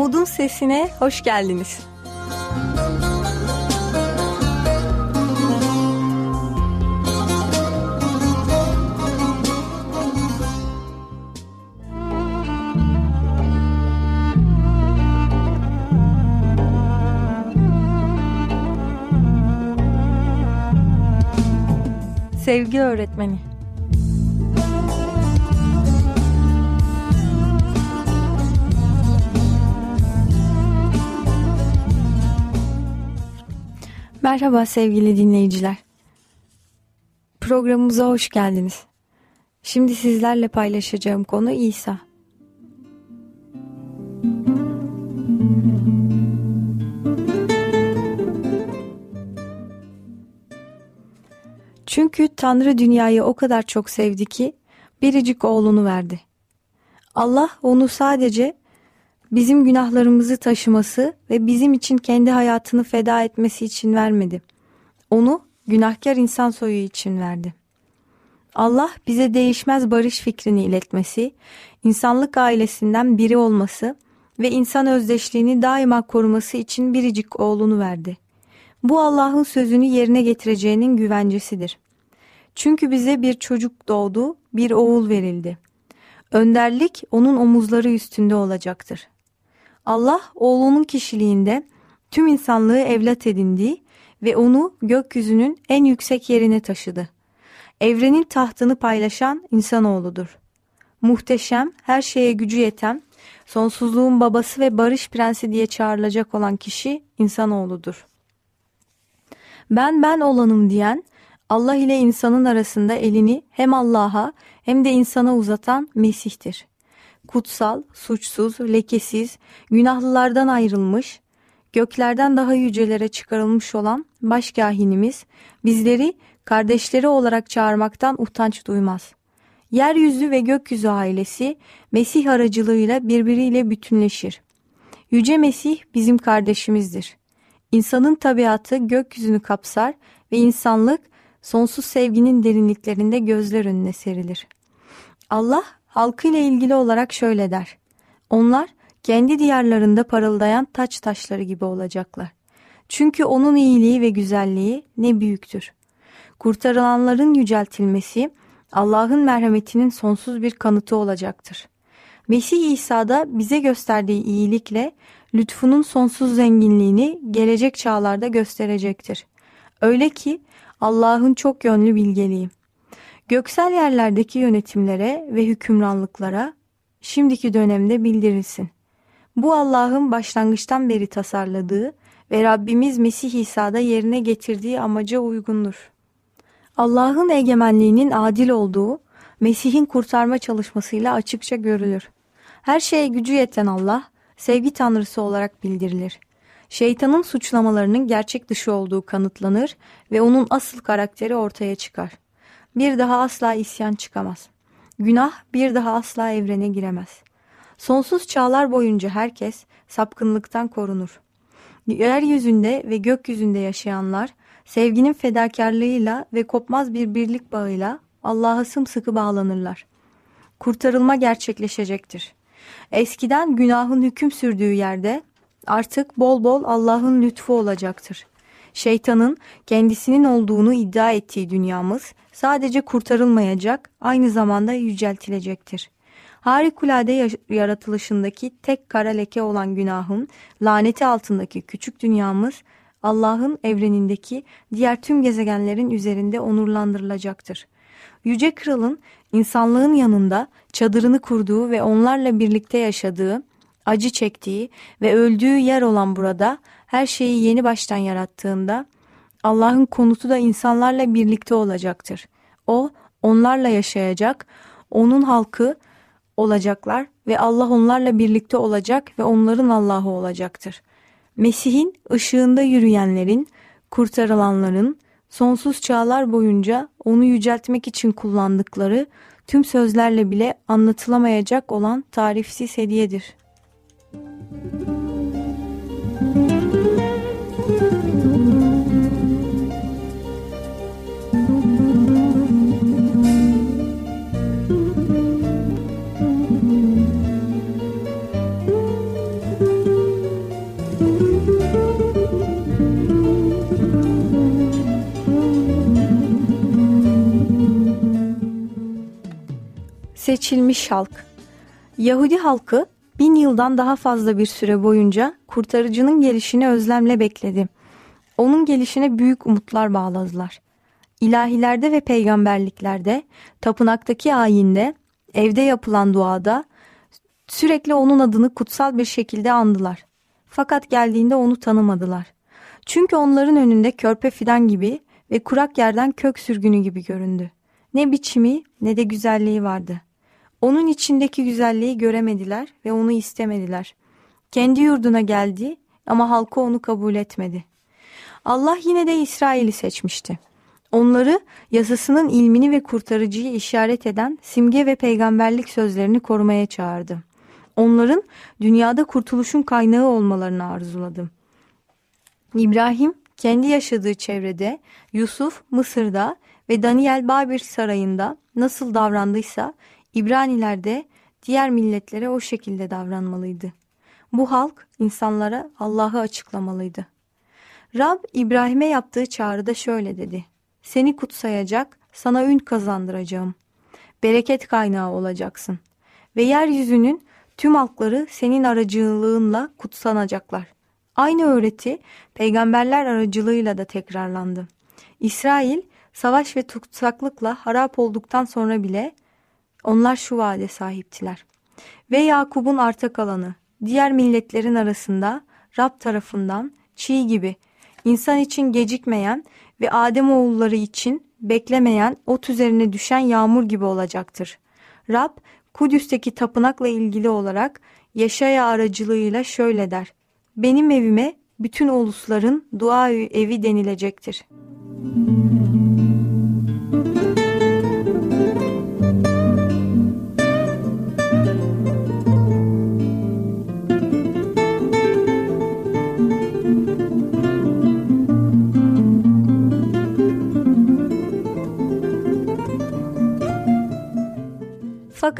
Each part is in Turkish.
Umutun Sesine hoş geldiniz. Sevgi öğretmeni Merhaba sevgili dinleyiciler. Programımıza hoş geldiniz. Şimdi sizlerle paylaşacağım konu İsa. Çünkü Tanrı dünyayı o kadar çok sevdi ki biricik oğlunu verdi. Allah onu sadece bizim günahlarımızı taşıması ve bizim için kendi hayatını feda etmesi için vermedi. Onu günahkar insan soyu için verdi. Allah bize değişmez barış fikrini iletmesi, insanlık ailesinden biri olması ve insan özdeşliğini daima koruması için biricik oğlunu verdi. Bu Allah'ın sözünü yerine getireceğinin güvencesidir. Çünkü bize bir çocuk doğdu, bir oğul verildi. Önderlik onun omuzları üstünde olacaktır. Allah oğlunun kişiliğinde tüm insanlığı evlat edindi ve onu gökyüzünün en yüksek yerine taşıdı. Evrenin tahtını paylaşan insanoğludur. Muhteşem, her şeye gücü yeten, sonsuzluğun babası ve barış prensi diye çağrılacak olan kişi insanoğludur. Ben ben olanım diyen, Allah ile insanın arasında elini hem Allah'a hem de insana uzatan Mesih'tir kutsal, suçsuz, lekesiz, günahlılardan ayrılmış, göklerden daha yücelere çıkarılmış olan başkahinimiz bizleri kardeşleri olarak çağırmaktan utanç duymaz. Yeryüzü ve gökyüzü ailesi Mesih aracılığıyla birbiriyle bütünleşir. Yüce Mesih bizim kardeşimizdir. İnsanın tabiatı gökyüzünü kapsar ve insanlık sonsuz sevginin derinliklerinde gözler önüne serilir. Allah halkıyla ilgili olarak şöyle der. Onlar kendi diyarlarında parıldayan taç taşları gibi olacaklar. Çünkü onun iyiliği ve güzelliği ne büyüktür. Kurtarılanların yüceltilmesi Allah'ın merhametinin sonsuz bir kanıtı olacaktır. Mesih İsa'da bize gösterdiği iyilikle lütfunun sonsuz zenginliğini gelecek çağlarda gösterecektir. Öyle ki Allah'ın çok yönlü bilgeliği. Göksel yerlerdeki yönetimlere ve hükümranlıklara şimdiki dönemde bildirilsin. Bu Allah'ın başlangıçtan beri tasarladığı ve Rabbimiz Mesih İsa'da yerine getirdiği amaca uygundur. Allah'ın egemenliğinin adil olduğu Mesih'in kurtarma çalışmasıyla açıkça görülür. Her şeye gücü yeten Allah, sevgi tanrısı olarak bildirilir. Şeytanın suçlamalarının gerçek dışı olduğu kanıtlanır ve onun asıl karakteri ortaya çıkar bir daha asla isyan çıkamaz. Günah bir daha asla evrene giremez. Sonsuz çağlar boyunca herkes sapkınlıktan korunur. Yeryüzünde ve gökyüzünde yaşayanlar sevginin fedakarlığıyla ve kopmaz bir birlik bağıyla Allah'a sımsıkı bağlanırlar. Kurtarılma gerçekleşecektir. Eskiden günahın hüküm sürdüğü yerde artık bol bol Allah'ın lütfu olacaktır. Şeytanın kendisinin olduğunu iddia ettiği dünyamız sadece kurtarılmayacak, aynı zamanda yüceltilecektir. Harikulade yaratılışındaki tek kara leke olan günahın laneti altındaki küçük dünyamız Allah'ın evrenindeki diğer tüm gezegenlerin üzerinde onurlandırılacaktır. Yüce Kral'ın insanlığın yanında çadırını kurduğu ve onlarla birlikte yaşadığı, acı çektiği ve öldüğü yer olan burada her şeyi yeni baştan yarattığında Allah'ın konutu da insanlarla birlikte olacaktır. O onlarla yaşayacak, onun halkı olacaklar ve Allah onlarla birlikte olacak ve onların Allah'ı olacaktır. Mesih'in ışığında yürüyenlerin, kurtarılanların sonsuz çağlar boyunca onu yüceltmek için kullandıkları tüm sözlerle bile anlatılamayacak olan tarifsiz hediyedir. Seçilmiş halk Yahudi halkı bin yıldan daha fazla bir süre boyunca kurtarıcının gelişini özlemle bekledi. Onun gelişine büyük umutlar bağladılar. İlahilerde ve peygamberliklerde, tapınaktaki ayinde, evde yapılan duada sürekli onun adını kutsal bir şekilde andılar. Fakat geldiğinde onu tanımadılar. Çünkü onların önünde körpe fidan gibi ve kurak yerden kök sürgünü gibi göründü. Ne biçimi ne de güzelliği vardı. Onun içindeki güzelliği göremediler ve onu istemediler. Kendi yurduna geldi ama halkı onu kabul etmedi. Allah yine de İsrail'i seçmişti. Onları yasasının ilmini ve kurtarıcıyı işaret eden simge ve peygamberlik sözlerini korumaya çağırdı. Onların dünyada kurtuluşun kaynağı olmalarını arzuladı. İbrahim kendi yaşadığı çevrede, Yusuf Mısır'da ve Daniel Babir sarayında nasıl davrandıysa İbraniler de diğer milletlere o şekilde davranmalıydı. Bu halk insanlara Allah'ı açıklamalıydı. Rab İbrahim'e yaptığı çağrıda şöyle dedi. Seni kutsayacak, sana ün kazandıracağım. Bereket kaynağı olacaksın. Ve yeryüzünün tüm halkları senin aracılığınla kutsanacaklar. Aynı öğreti peygamberler aracılığıyla da tekrarlandı. İsrail savaş ve tutsaklıkla harap olduktan sonra bile onlar şu vaade sahiptiler. Ve Yakub'un arta kalanı diğer milletlerin arasında Rab tarafından çiğ gibi insan için gecikmeyen ve Adem oğulları için beklemeyen ot üzerine düşen yağmur gibi olacaktır. Rab Kudüs'teki tapınakla ilgili olarak Yaşaya aracılığıyla şöyle der. Benim evime bütün ulusların dua evi denilecektir.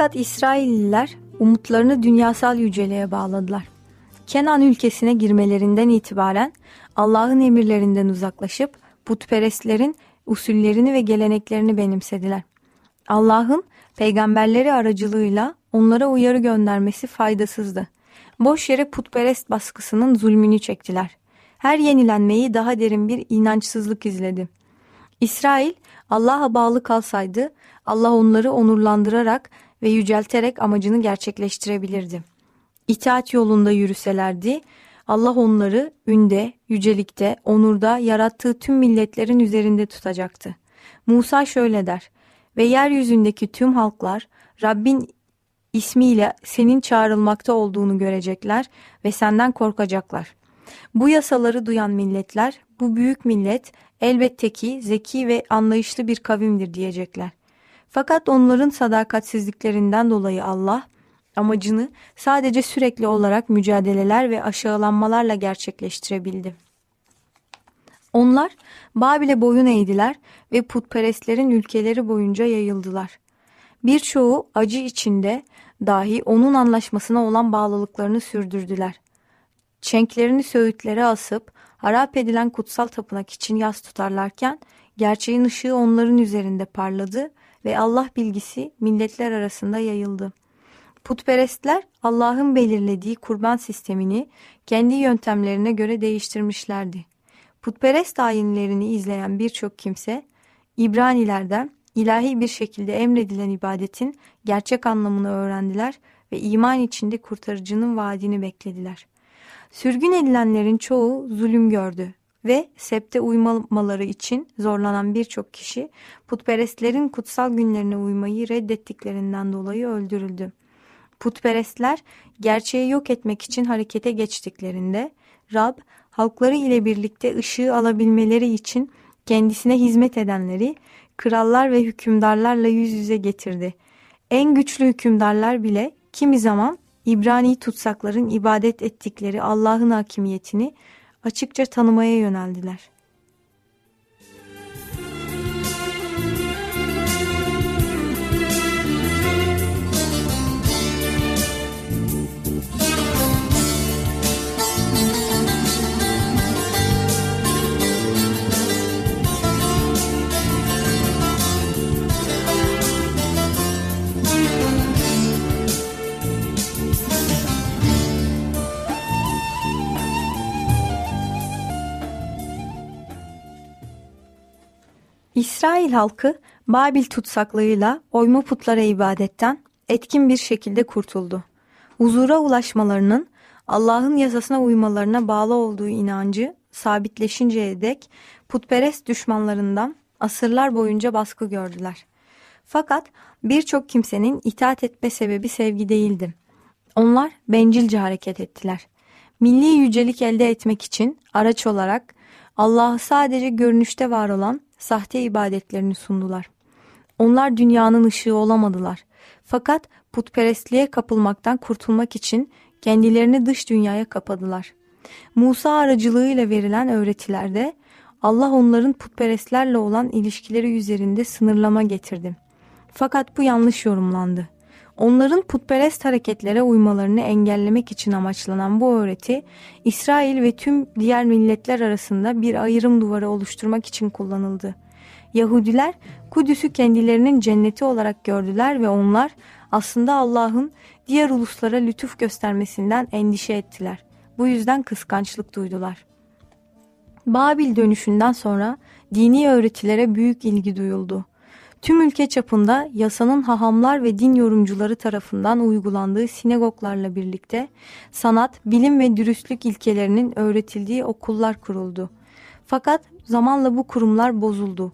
Fakat İsrailliler umutlarını dünyasal yüceliğe bağladılar. Kenan ülkesine girmelerinden itibaren Allah'ın emirlerinden uzaklaşıp putperestlerin usullerini ve geleneklerini benimsediler. Allah'ın peygamberleri aracılığıyla onlara uyarı göndermesi faydasızdı. Boş yere putperest baskısının zulmünü çektiler. Her yenilenmeyi daha derin bir inançsızlık izledi. İsrail Allah'a bağlı kalsaydı Allah onları onurlandırarak ve yücelterek amacını gerçekleştirebilirdi. İtaat yolunda yürüselerdi, Allah onları ünde, yücelikte, onurda yarattığı tüm milletlerin üzerinde tutacaktı. Musa şöyle der, ve yeryüzündeki tüm halklar Rabbin ismiyle senin çağrılmakta olduğunu görecekler ve senden korkacaklar. Bu yasaları duyan milletler, bu büyük millet elbette ki zeki ve anlayışlı bir kavimdir diyecekler. Fakat onların sadakatsizliklerinden dolayı Allah amacını sadece sürekli olarak mücadeleler ve aşağılanmalarla gerçekleştirebildi. Onlar Babil'e boyun eğdiler ve putperestlerin ülkeleri boyunca yayıldılar. Birçoğu acı içinde dahi onun anlaşmasına olan bağlılıklarını sürdürdüler. Çenklerini söğütlere asıp harap edilen kutsal tapınak için yas tutarlarken gerçeğin ışığı onların üzerinde parladı ve Allah bilgisi milletler arasında yayıldı. Putperestler Allah'ın belirlediği kurban sistemini kendi yöntemlerine göre değiştirmişlerdi. Putperest ayinlerini izleyen birçok kimse İbranilerden ilahi bir şekilde emredilen ibadetin gerçek anlamını öğrendiler ve iman içinde kurtarıcının vaadini beklediler. Sürgün edilenlerin çoğu zulüm gördü ve septe uymamaları için zorlanan birçok kişi putperestlerin kutsal günlerine uymayı reddettiklerinden dolayı öldürüldü. Putperestler gerçeği yok etmek için harekete geçtiklerinde Rab halkları ile birlikte ışığı alabilmeleri için kendisine hizmet edenleri krallar ve hükümdarlarla yüz yüze getirdi. En güçlü hükümdarlar bile kimi zaman İbrani tutsakların ibadet ettikleri Allah'ın hakimiyetini açıkça tanımaya yöneldiler. İsrail halkı Babil tutsaklığıyla oyma putlara ibadetten etkin bir şekilde kurtuldu. Huzura ulaşmalarının Allah'ın yasasına uymalarına bağlı olduğu inancı sabitleşinceye dek putperest düşmanlarından asırlar boyunca baskı gördüler. Fakat birçok kimsenin itaat etme sebebi sevgi değildi. Onlar bencilce hareket ettiler. Milli yücelik elde etmek için araç olarak Allah'ı sadece görünüşte var olan sahte ibadetlerini sundular. Onlar dünyanın ışığı olamadılar. Fakat putperestliğe kapılmaktan kurtulmak için kendilerini dış dünyaya kapadılar. Musa aracılığıyla verilen öğretilerde Allah onların putperestlerle olan ilişkileri üzerinde sınırlama getirdi. Fakat bu yanlış yorumlandı. Onların putperest hareketlere uymalarını engellemek için amaçlanan bu öğreti, İsrail ve tüm diğer milletler arasında bir ayrım duvarı oluşturmak için kullanıldı. Yahudiler Kudüs'ü kendilerinin cenneti olarak gördüler ve onlar aslında Allah'ın diğer uluslara lütuf göstermesinden endişe ettiler. Bu yüzden kıskançlık duydular. Babil dönüşünden sonra dini öğretilere büyük ilgi duyuldu. Tüm ülke çapında yasanın hahamlar ve din yorumcuları tarafından uygulandığı sinagoglarla birlikte sanat, bilim ve dürüstlük ilkelerinin öğretildiği okullar kuruldu. Fakat zamanla bu kurumlar bozuldu.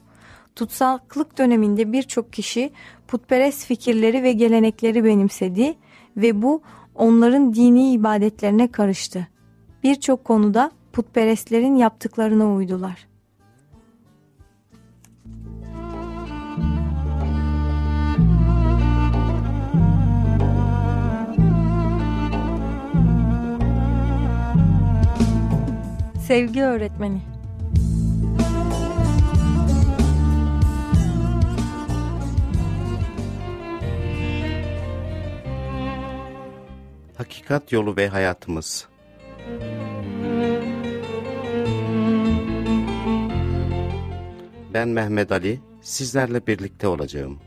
Tutsaklık döneminde birçok kişi putperest fikirleri ve gelenekleri benimsedi ve bu onların dini ibadetlerine karıştı. Birçok konuda putperestlerin yaptıklarına uydular. Sevgi öğretmeni Hakikat yolu ve hayatımız Ben Mehmet Ali, sizlerle birlikte olacağım.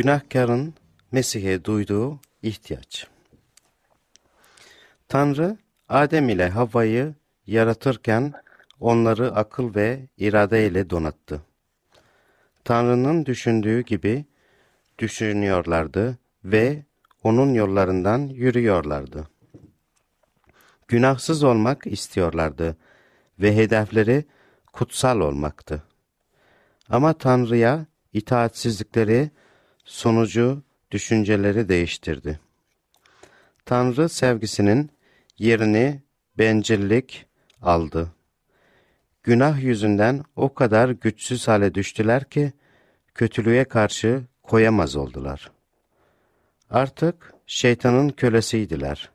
Günahkarın Mesih'e duyduğu ihtiyaç. Tanrı, Adem ile Havva'yı yaratırken onları akıl ve irade ile donattı. Tanrı'nın düşündüğü gibi düşünüyorlardı ve onun yollarından yürüyorlardı. Günahsız olmak istiyorlardı ve hedefleri kutsal olmaktı. Ama Tanrı'ya itaatsizlikleri sonucu düşünceleri değiştirdi. Tanrı sevgisinin yerini bencillik aldı. Günah yüzünden o kadar güçsüz hale düştüler ki kötülüğe karşı koyamaz oldular. Artık şeytanın kölesiydiler.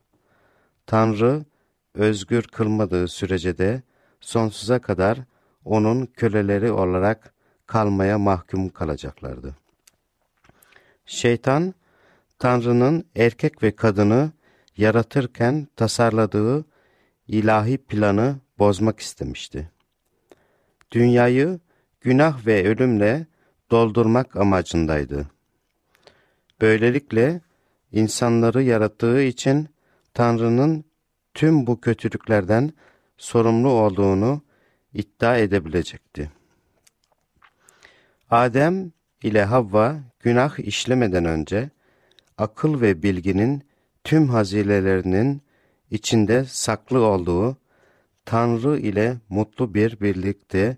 Tanrı özgür kılmadığı sürece de sonsuza kadar onun köleleri olarak kalmaya mahkum kalacaklardı. Şeytan, Tanrı'nın erkek ve kadını yaratırken tasarladığı ilahi planı bozmak istemişti. Dünyayı günah ve ölümle doldurmak amacındaydı. Böylelikle insanları yarattığı için Tanrı'nın tüm bu kötülüklerden sorumlu olduğunu iddia edebilecekti. Adem ile Havva günah işlemeden önce akıl ve bilginin tüm hazinelerinin içinde saklı olduğu Tanrı ile mutlu bir birlikte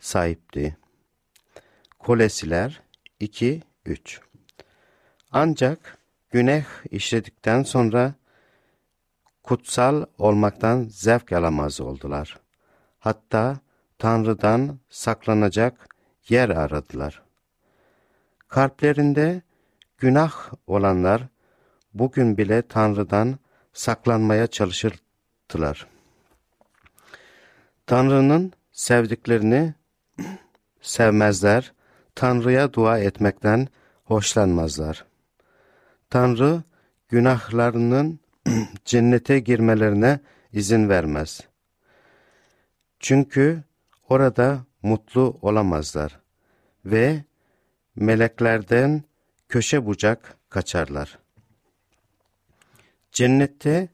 sahipti. Kolesiler 2-3 Ancak günah işledikten sonra kutsal olmaktan zevk alamaz oldular. Hatta Tanrı'dan saklanacak yer aradılar. Kalplerinde günah olanlar bugün bile Tanrı'dan saklanmaya çalışırdılar. Tanrı'nın sevdiklerini sevmezler, Tanrı'ya dua etmekten hoşlanmazlar. Tanrı günahlarının cennete girmelerine izin vermez. Çünkü orada mutlu olamazlar ve meleklerden köşe bucak kaçarlar. Cennette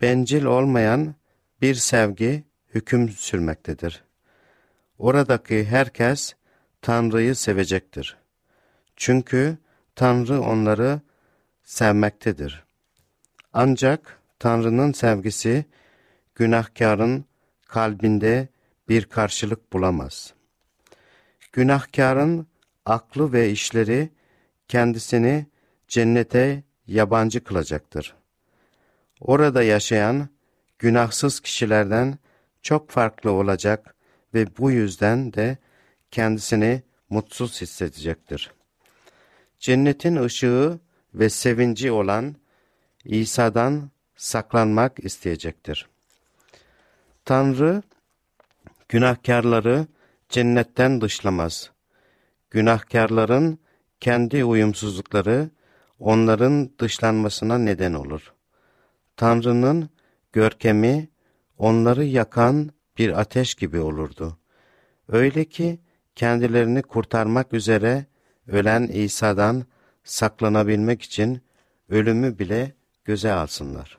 bencil olmayan bir sevgi hüküm sürmektedir. Oradaki herkes Tanrı'yı sevecektir. Çünkü Tanrı onları sevmektedir. Ancak Tanrı'nın sevgisi günahkarın kalbinde bir karşılık bulamaz. Günahkarın aklı ve işleri kendisini cennete yabancı kılacaktır. Orada yaşayan günahsız kişilerden çok farklı olacak ve bu yüzden de kendisini mutsuz hissedecektir. Cennetin ışığı ve sevinci olan İsa'dan saklanmak isteyecektir. Tanrı günahkarları cennetten dışlamaz. Günahkarların kendi uyumsuzlukları onların dışlanmasına neden olur. Tanrı'nın görkemi onları yakan bir ateş gibi olurdu. Öyle ki kendilerini kurtarmak üzere ölen İsa'dan saklanabilmek için ölümü bile göze alsınlar.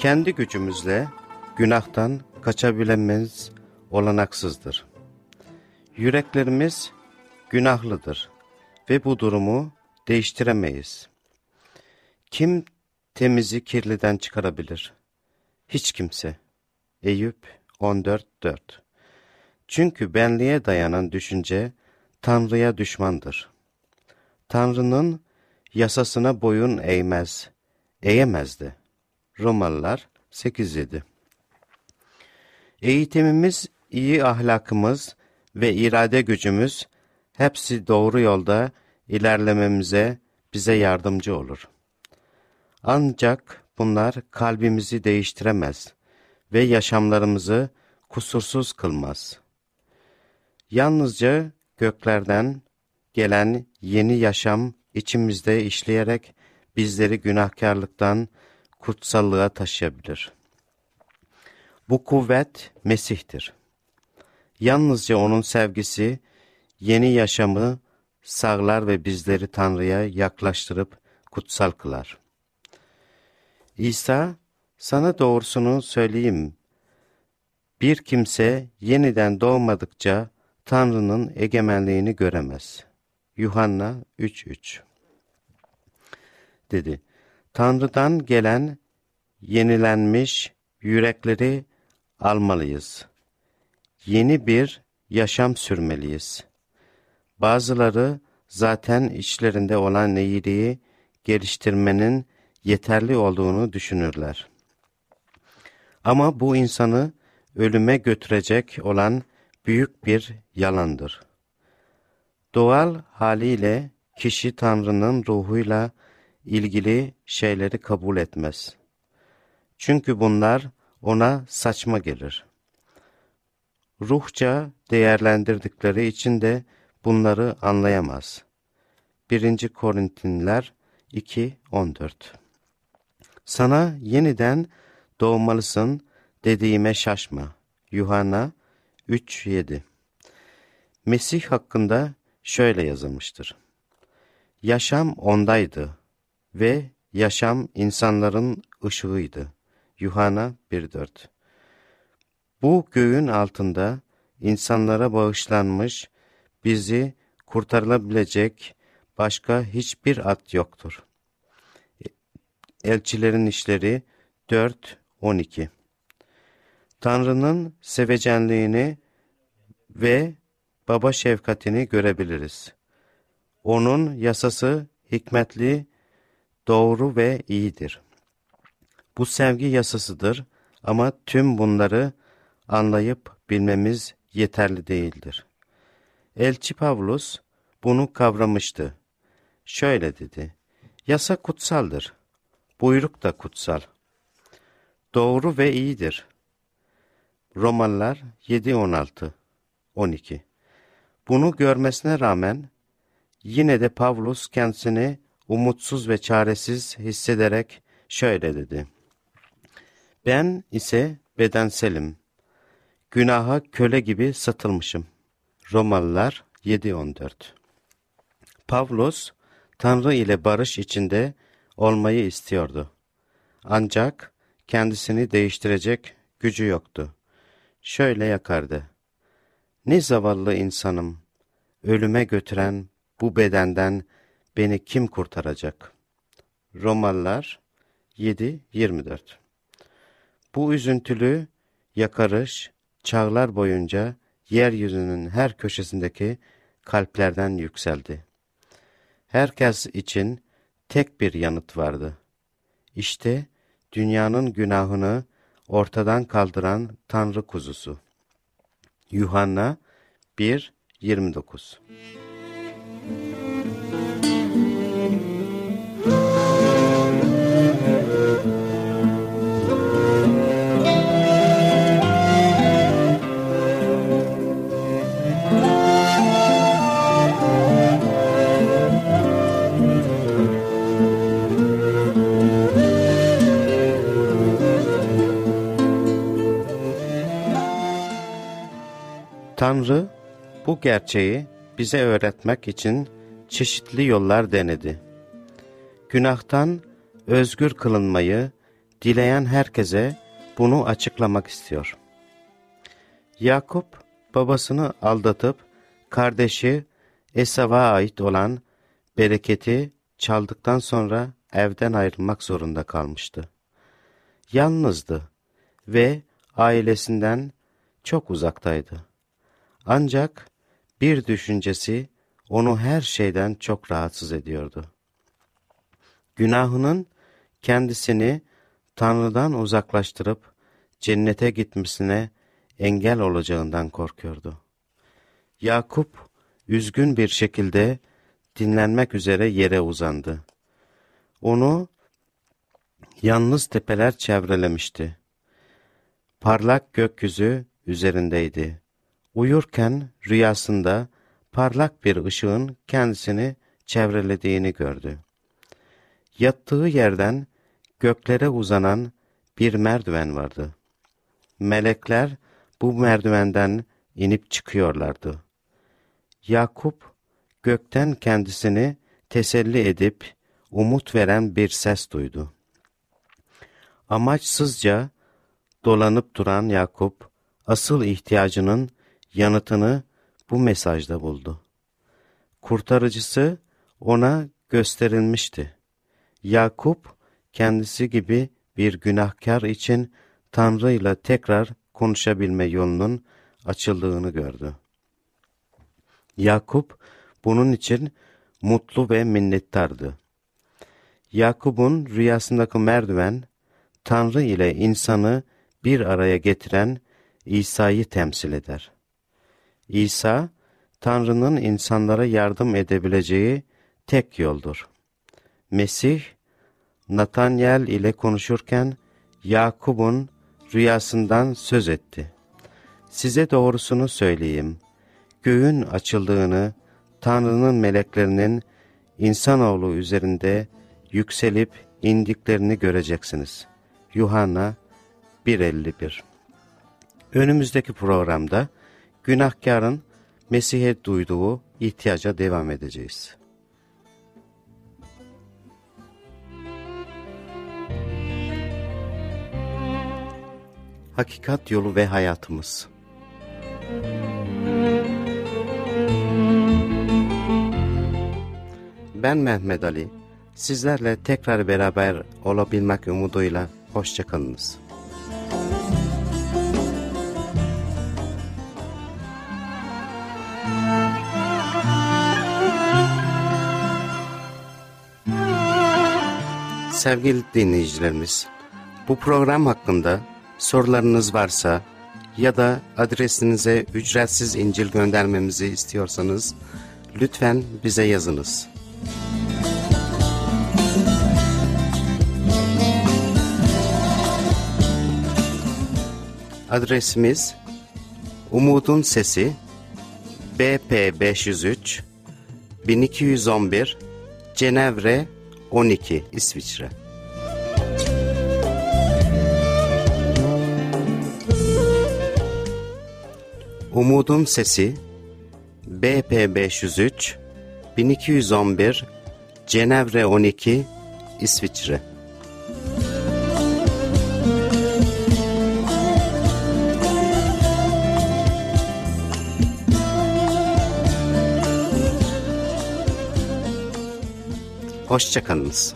Kendi gücümüzle günahtan kaçabilmemiz olanaksızdır. Yüreklerimiz günahlıdır ve bu durumu değiştiremeyiz. Kim temizi kirliden çıkarabilir? Hiç kimse. Eyüp 14.4 Çünkü benliğe dayanan düşünce Tanrı'ya düşmandır. Tanrı'nın yasasına boyun eğmez, eğemez de. Romalılar 8.7 Eğitimimiz, iyi ahlakımız ve irade gücümüz hepsi doğru yolda ilerlememize bize yardımcı olur. Ancak bunlar kalbimizi değiştiremez ve yaşamlarımızı kusursuz kılmaz. Yalnızca göklerden gelen yeni yaşam içimizde işleyerek bizleri günahkarlıktan kutsallığa taşıyabilir. Bu kuvvet Mesih'tir. Yalnızca onun sevgisi yeni yaşamı sağlar ve bizleri Tanrı'ya yaklaştırıp kutsal kılar. İsa, sana doğrusunu söyleyeyim. Bir kimse yeniden doğmadıkça Tanrı'nın egemenliğini göremez. Yuhanna 3.3 dedi. Tanrı'dan gelen yenilenmiş yürekleri almalıyız. Yeni bir yaşam sürmeliyiz. Bazıları zaten içlerinde olan iyiliği geliştirmenin yeterli olduğunu düşünürler. Ama bu insanı ölüme götürecek olan büyük bir yalandır. Doğal haliyle kişi Tanrı'nın ruhuyla ilgili şeyleri kabul etmez. Çünkü bunlar ona saçma gelir. Ruhça değerlendirdikleri için de bunları anlayamaz. 1. Korintinler 2.14 Sana yeniden doğmalısın dediğime şaşma. Yuhanna 3.7 Mesih hakkında şöyle yazılmıştır. Yaşam ondaydı ve yaşam insanların ışığıydı. Yuhanna 1.4 Bu göğün altında insanlara bağışlanmış, bizi kurtarılabilecek başka hiçbir at yoktur. Elçilerin İşleri 4.12 Tanrı'nın sevecenliğini ve baba şefkatini görebiliriz. Onun yasası hikmetli doğru ve iyidir. Bu sevgi yasasıdır ama tüm bunları anlayıp bilmemiz yeterli değildir. Elçi Pavlus bunu kavramıştı. Şöyle dedi, yasa kutsaldır, buyruk da kutsal. doğru ve iyidir. Romalılar 7, 16, 12 Bunu görmesine rağmen yine de Pavlus kendisini umutsuz ve çaresiz hissederek şöyle dedi. Ben ise bedenselim. Günaha köle gibi satılmışım. Romalılar 7.14 Pavlus, Tanrı ile barış içinde olmayı istiyordu. Ancak kendisini değiştirecek gücü yoktu. Şöyle yakardı. Ne zavallı insanım, ölüme götüren bu bedenden beni kim kurtaracak? Romalılar 7.24 Bu üzüntülü yakarış çağlar boyunca yeryüzünün her köşesindeki kalplerden yükseldi. Herkes için tek bir yanıt vardı. İşte dünyanın günahını ortadan kaldıran Tanrı kuzusu. Yuhanna 1.29 Tanrı gerçeği bize öğretmek için çeşitli yollar denedi. Günahtan özgür kılınmayı dileyen herkese bunu açıklamak istiyor. Yakup babasını aldatıp kardeşi Esav'a ait olan bereketi çaldıktan sonra evden ayrılmak zorunda kalmıştı. Yalnızdı ve ailesinden çok uzaktaydı. Ancak bir düşüncesi onu her şeyden çok rahatsız ediyordu. Günahının kendisini Tanrı'dan uzaklaştırıp cennete gitmesine engel olacağından korkuyordu. Yakup üzgün bir şekilde dinlenmek üzere yere uzandı. Onu yalnız tepeler çevrelemişti. Parlak gökyüzü üzerindeydi. Uyurken rüyasında parlak bir ışığın kendisini çevrelediğini gördü. Yattığı yerden göklere uzanan bir merdiven vardı. Melekler bu merdivenden inip çıkıyorlardı. Yakup gökten kendisini teselli edip umut veren bir ses duydu. Amaçsızca dolanıp duran Yakup asıl ihtiyacının yanıtını bu mesajda buldu. Kurtarıcısı ona gösterilmişti. Yakup kendisi gibi bir günahkar için Tanrı ile tekrar konuşabilme yolunun açıldığını gördü. Yakup bunun için mutlu ve minnettardı. Yakup'un rüyasındaki merdiven, Tanrı ile insanı bir araya getiren İsa'yı temsil eder. İsa, Tanrı'nın insanlara yardım edebileceği tek yoldur. Mesih, Natanyel ile konuşurken Yakup'un rüyasından söz etti. Size doğrusunu söyleyeyim. Göğün açıldığını, Tanrı'nın meleklerinin insanoğlu üzerinde yükselip indiklerini göreceksiniz. Yuhanna 1.51 Önümüzdeki programda günahkarın Mesih'e duyduğu ihtiyaca devam edeceğiz. Hakikat yolu ve hayatımız Ben Mehmet Ali. Sizlerle tekrar beraber olabilmek umuduyla hoşçakalınız. Sevgili dinleyicilerimiz, bu program hakkında sorularınız varsa ya da adresinize ücretsiz İncil göndermemizi istiyorsanız lütfen bize yazınız. Adresimiz Umutun Sesi BP 503 1211 Cenevre 12 İsviçre. Umudun Sesi BP 503 1211 Cenevre 12 İsviçre Hoşçakalınız.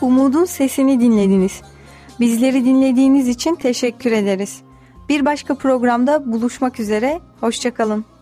Umudun sesini dinlediniz. Bizleri dinlediğiniz için teşekkür ederiz. Bir başka programda buluşmak üzere. Hoşçakalın.